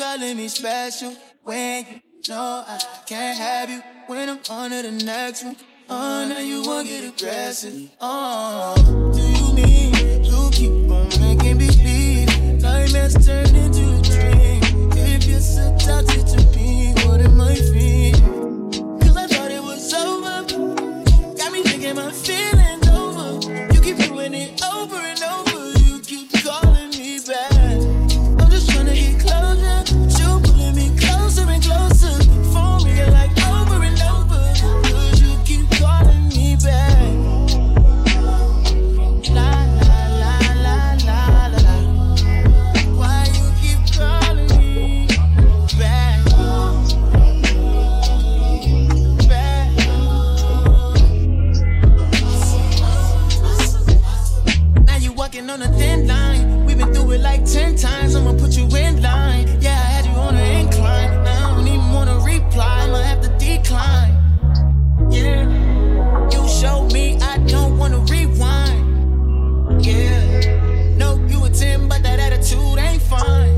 special when you know I can't have you when I'm on to the next one. Oh, now you won't get aggressive. Oh, do you mean you keep on making me believe nightmares walking on a thin line. We've been through it like ten times. I'ma put you in line. Yeah, I had you on an incline. Now I don't even wanna reply. I'ma have to decline. Yeah, you showed me I don't wanna rewind. Yeah, no, you a 10, but that attitude ain't fine.